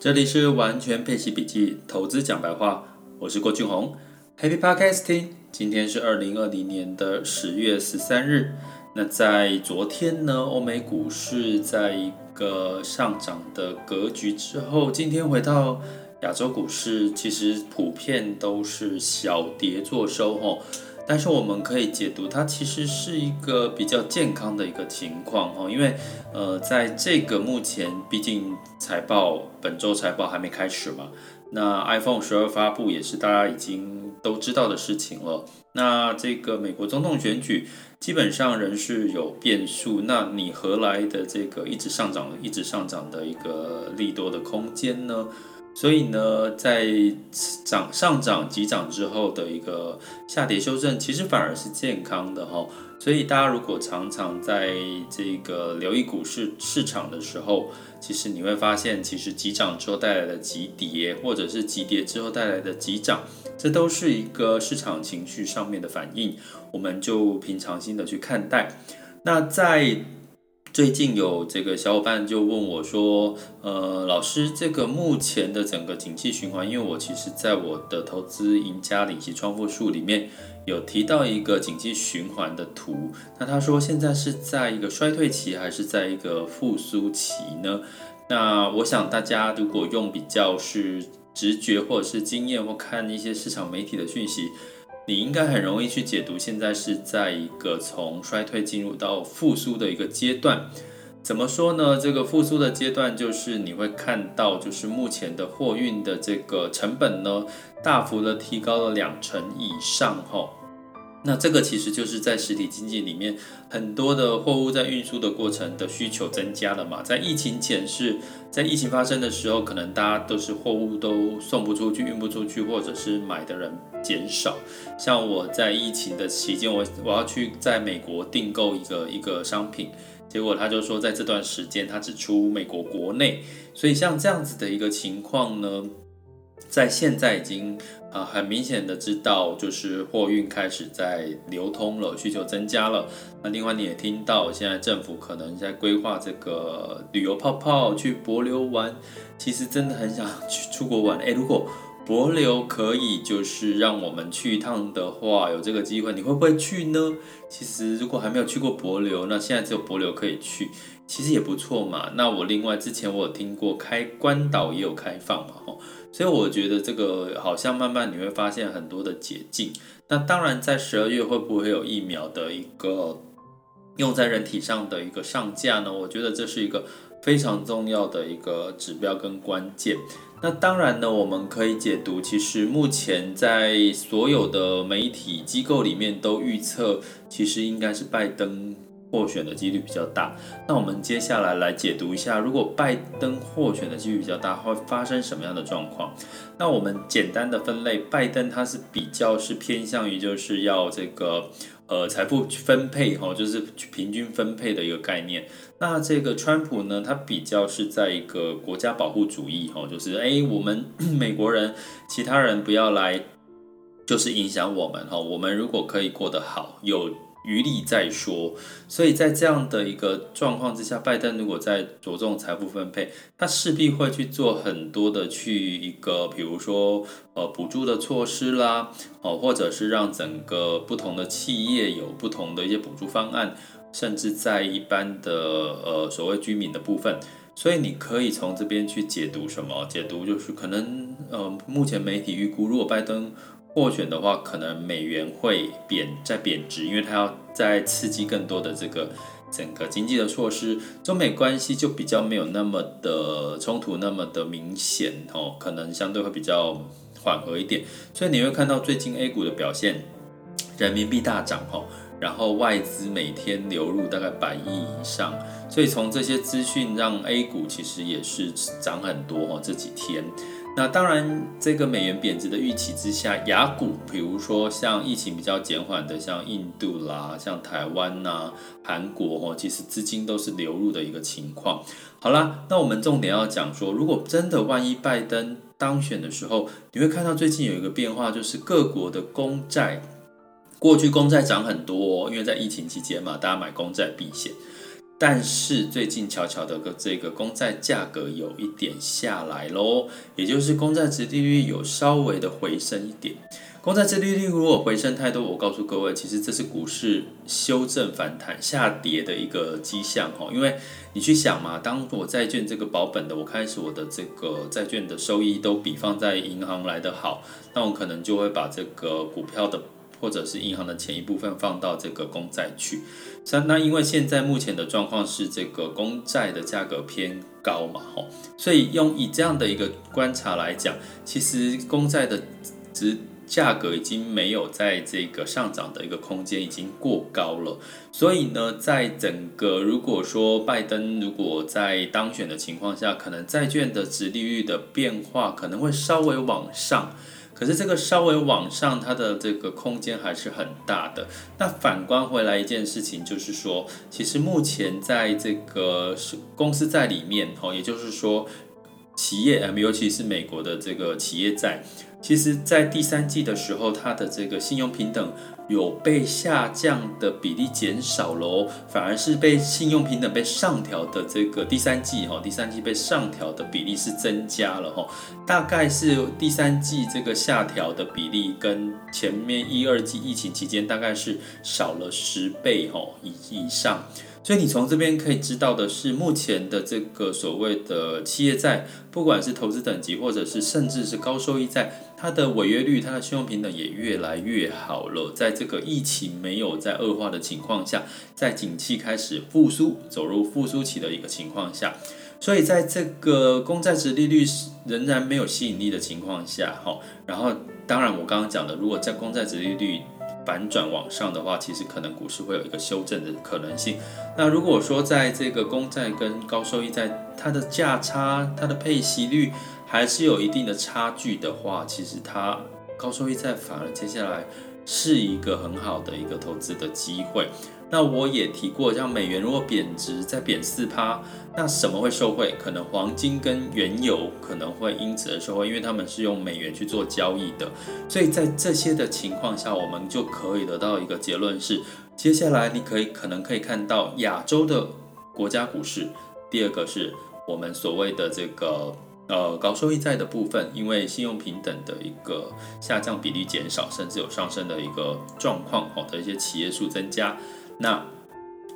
这里是完全配息笔记投资讲白话，我是郭俊宏，Happy Podcasting。今天是二零二零年的十月十三日。那在昨天呢，欧美股市在一个上涨的格局之后，今天回到亚洲股市，其实普遍都是小跌作收哦。但是我们可以解读它其实是一个比较健康的一个情况哦，因为呃，在这个目前，毕竟财报本周财报还没开始嘛，那 iPhone 十二发布也是大家已经都知道的事情了。那这个美国总统选举基本上仍是有变数，那你何来的这个一直上涨、一直上涨的一个利多的空间呢？所以呢，在涨上涨急涨之后的一个下跌修正，其实反而是健康的哈。所以大家如果常常在这个留意股市市场的时候，其实你会发现，其实急涨之后带来的急跌，或者是急跌之后带来的急涨，这都是一个市场情绪上面的反应，我们就平常心的去看待。那在最近有这个小伙伴就问我说：“呃，老师，这个目前的整个景气循环，因为我其实在我的投资赢家领息创富术里面有提到一个景气循环的图。那他说现在是在一个衰退期还是在一个复苏期呢？那我想大家如果用比较是直觉或者是经验或看一些市场媒体的讯息。”你应该很容易去解读，现在是在一个从衰退进入到复苏的一个阶段。怎么说呢？这个复苏的阶段就是你会看到，就是目前的货运的这个成本呢，大幅的提高了两成以上，吼。那这个其实就是在实体经济里面，很多的货物在运输的过程的需求增加了嘛。在疫情前是在疫情发生的时候，可能大家都是货物都送不出去、运不出去，或者是买的人减少。像我在疫情的期间，我我要去在美国订购一个一个商品，结果他就说在这段时间他只出美国国内，所以像这样子的一个情况呢。在现在已经啊很明显的知道，就是货运开始在流通了，需求增加了。那另外你也听到，现在政府可能在规划这个旅游泡泡去帛琉玩，其实真的很想去出国玩。诶，如果帛琉可以就是让我们去一趟的话，有这个机会，你会不会去呢？其实如果还没有去过帛琉，那现在只有帛琉可以去，其实也不错嘛。那我另外之前我有听过开关岛也有开放嘛，吼。所以我觉得这个好像慢慢你会发现很多的捷径。那当然，在十二月会不会有疫苗的一个用在人体上的一个上架呢？我觉得这是一个非常重要的一个指标跟关键。那当然呢，我们可以解读，其实目前在所有的媒体机构里面都预测，其实应该是拜登。获选的几率比较大，那我们接下来来解读一下，如果拜登获选的几率比较大，会发生什么样的状况？那我们简单的分类，拜登他是比较是偏向于就是要这个呃财富分配哈，就是平均分配的一个概念。那这个川普呢，他比较是在一个国家保护主义哈，就是诶，我们 美国人其他人不要来，就是影响我们哈，我们如果可以过得好有。余力再说，所以在这样的一个状况之下，拜登如果在着重财富分配，他势必会去做很多的去一个，比如说呃补助的措施啦，哦，或者是让整个不同的企业有不同的一些补助方案，甚至在一般的呃所谓居民的部分，所以你可以从这边去解读什么？解读就是可能呃目前媒体预估，如果拜登。获选的话，可能美元会贬在贬值，因为它要再刺激更多的这个整个经济的措施，中美关系就比较没有那么的冲突那么的明显哦，可能相对会比较缓和一点。所以你会看到最近 A 股的表现，人民币大涨哦，然后外资每天流入大概百亿以上，所以从这些资讯让 A 股其实也是涨很多哦，这几天。那当然，这个美元贬值的预期之下，亚股，比如说像疫情比较减缓的，像印度啦、像台湾呐、韩国哦，其实资金都是流入的一个情况。好啦，那我们重点要讲说，如果真的万一拜登当选的时候，你会看到最近有一个变化，就是各国的公债，过去公债涨很多，因为在疫情期间嘛，大家买公债避险。但是最近悄悄的个这个公债价格有一点下来喽，也就是公债殖利率有稍微的回升一点。公债殖利率如果回升太多，我告诉各位，其实这是股市修正反弹下跌的一个迹象哈。因为你去想嘛，当我债券这个保本的，我开始我的这个债券的收益都比放在银行来得好，那我可能就会把这个股票的。或者是银行的钱一部分放到这个公债去，那因为现在目前的状况是这个公债的价格偏高嘛，吼，所以用以这样的一个观察来讲，其实公债的值价格已经没有在这个上涨的一个空间，已经过高了。所以呢，在整个如果说拜登如果在当选的情况下，可能债券的值利率的变化可能会稍微往上。可是这个稍微往上，它的这个空间还是很大的。那反观回来一件事情，就是说，其实目前在这个是公司债里面，哦，也就是说，企业，尤其是美国的这个企业债。其实，在第三季的时候，它的这个信用平等有被下降的比例减少喽，反而是被信用平等被上调的这个第三季哈，第三季被上调的比例是增加了哈，大概是第三季这个下调的比例跟前面一二季疫情期间大概是少了十倍哈以以上。所以你从这边可以知道的是，目前的这个所谓的企业债，不管是投资等级，或者是甚至是高收益债，它的违约率、它的信用平等也越来越好了。在这个疫情没有在恶化的情况下，在景气开始复苏、走入复苏期的一个情况下，所以在这个公债值利率仍然没有吸引力的情况下，哈，然后当然我刚刚讲的，如果在公债值利率反转往上的话，其实可能股市会有一个修正的可能性。那如果说在这个公债跟高收益债，它的价差、它的配息率还是有一定的差距的话，其实它高收益债反而接下来是一个很好的一个投资的机会。那我也提过，像美元如果贬值再贬四趴，那什么会受惠？可能黄金跟原油可能会因此而受惠，因为他们是用美元去做交易的。所以在这些的情况下，我们就可以得到一个结论是：接下来你可以可能可以看到亚洲的国家股市。第二个是我们所谓的这个呃高收益债的部分，因为信用评等的一个下降比例减少，甚至有上升的一个状况，好的一些企业数增加。那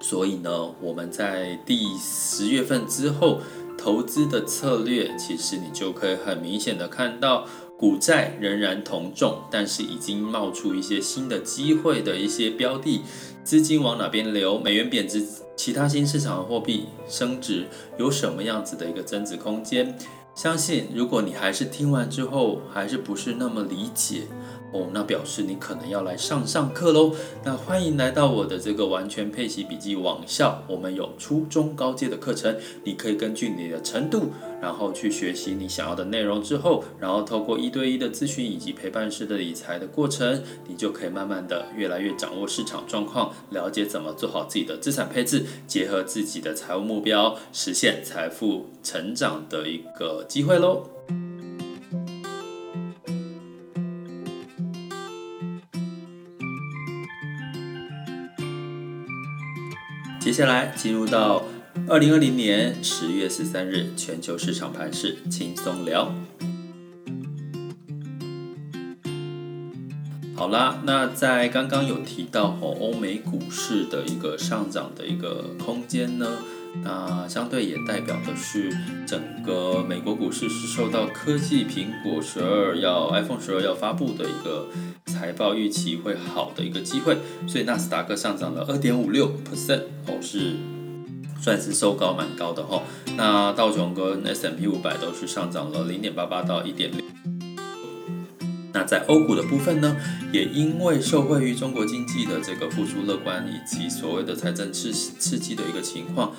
所以呢，我们在第十月份之后投资的策略，其实你就可以很明显的看到，股债仍然同重，但是已经冒出一些新的机会的一些标的，资金往哪边流？美元贬值，其他新市场的货币升值，有什么样子的一个增值空间？相信如果你还是听完之后还是不是那么理解哦，那表示你可能要来上上课喽。那欢迎来到我的这个完全配息笔记网校，我们有初中高阶的课程，你可以根据你的程度，然后去学习你想要的内容之后，然后透过一对一的咨询以及陪伴式的理财的过程，你就可以慢慢的越来越掌握市场状况，了解怎么做好自己的资产配置，结合自己的财务目标，实现财富成长的一个。机会喽！接下来进入到二零二零年十月十三日全球市场盘势轻松聊。好啦，那在刚刚有提到哦，欧美股市的一个上涨的一个空间呢？那相对也代表的是，整个美国股市是受到科技苹果十二要 iPhone 十二要发布的一个财报预期会好的一个机会，所以纳斯达克上涨了二点五六 percent 哦，是算是收高蛮高的哈。那道琼跟 S&P 五百都是上涨了零点八八到一点六。那在欧股的部分呢，也因为受惠于中国经济的这个复苏乐观，以及所谓的财政刺刺激的一个情况。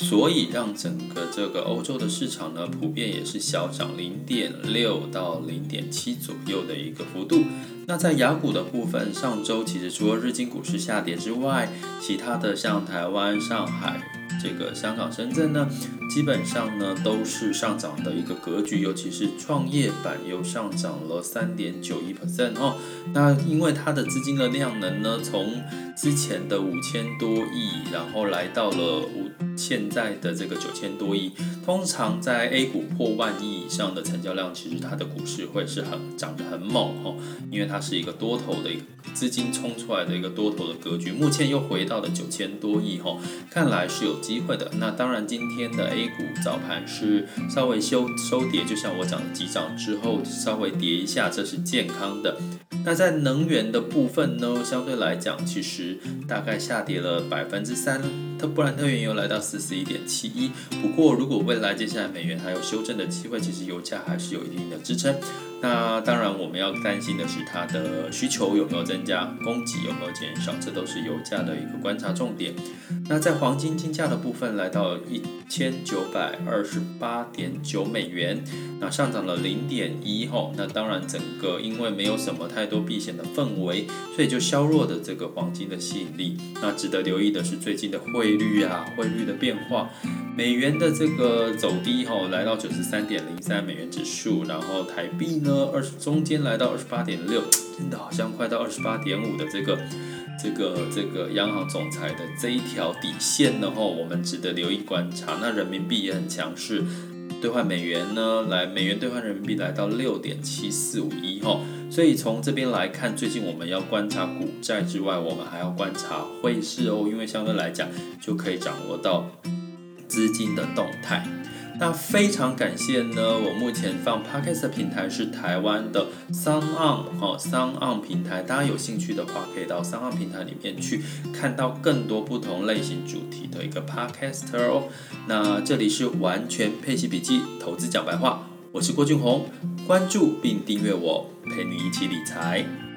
所以让整个这个欧洲的市场呢，普遍也是小涨零点六到零点七左右的一个幅度。那在雅股的部分，上周其实除了日经股市下跌之外，其他的像台湾、上海、这个香港、深圳呢，基本上呢都是上涨的一个格局，尤其是创业板又上涨了三点九一 percent 哦。那因为它的资金的量能呢，从之前的五千多亿，然后来到了五现在的这个九千多亿。通常在 A 股破万亿以上的成交量，其实它的股市会是很涨得很猛哦，因为它是一个多头的一个资金冲出来的一个多头的格局。目前又回到了九千多亿哦，看来是有机会的。那当然，今天的 A 股早盘是稍微收收跌，就像我讲的急涨之后稍微跌一下，这是健康的。那在能源的部分呢，相对来讲，其实大概下跌了百分之三，特布兰特原油来到四十一点七一。不过，如果未来接下来美元还有修正的机会，其实油价还是有一定的支撑。那当然，我们要担心的是它的需求有没有增加，供给有没有减少，这都是油价的一个观察重点。那在黄金金价的部分，来到一千九百二十八点九美元，那上涨了零点一吼。那当然，整个因为没有什么太多避险的氛围，所以就削弱的这个黄金的吸引力。那值得留意的是最近的汇率啊，汇率的变化。美元的这个走低吼，来到九十三点零三美元指数，然后台币呢，二十中间来到二十八点六，真的好像快到二十八点五的这个这个这个央行总裁的这一条底线呢吼，我们值得留意观察。那人民币也很强势，兑换美元呢，来美元兑换人民币来到六点七四五一吼，所以从这边来看，最近我们要观察股债之外，我们还要观察汇市哦，因为相对来讲就可以掌握到。资金的动态，那非常感谢呢。我目前放 Podcast 的平台是台湾的 SoundOn 哦，SoundOn 平台，大家有兴趣的话，可以到 SoundOn 平台里面去看到更多不同类型主题的一个 Podcaster 哦。那这里是完全配息笔记，投资讲白话，我是郭俊宏，关注并订阅我，陪你一起理财。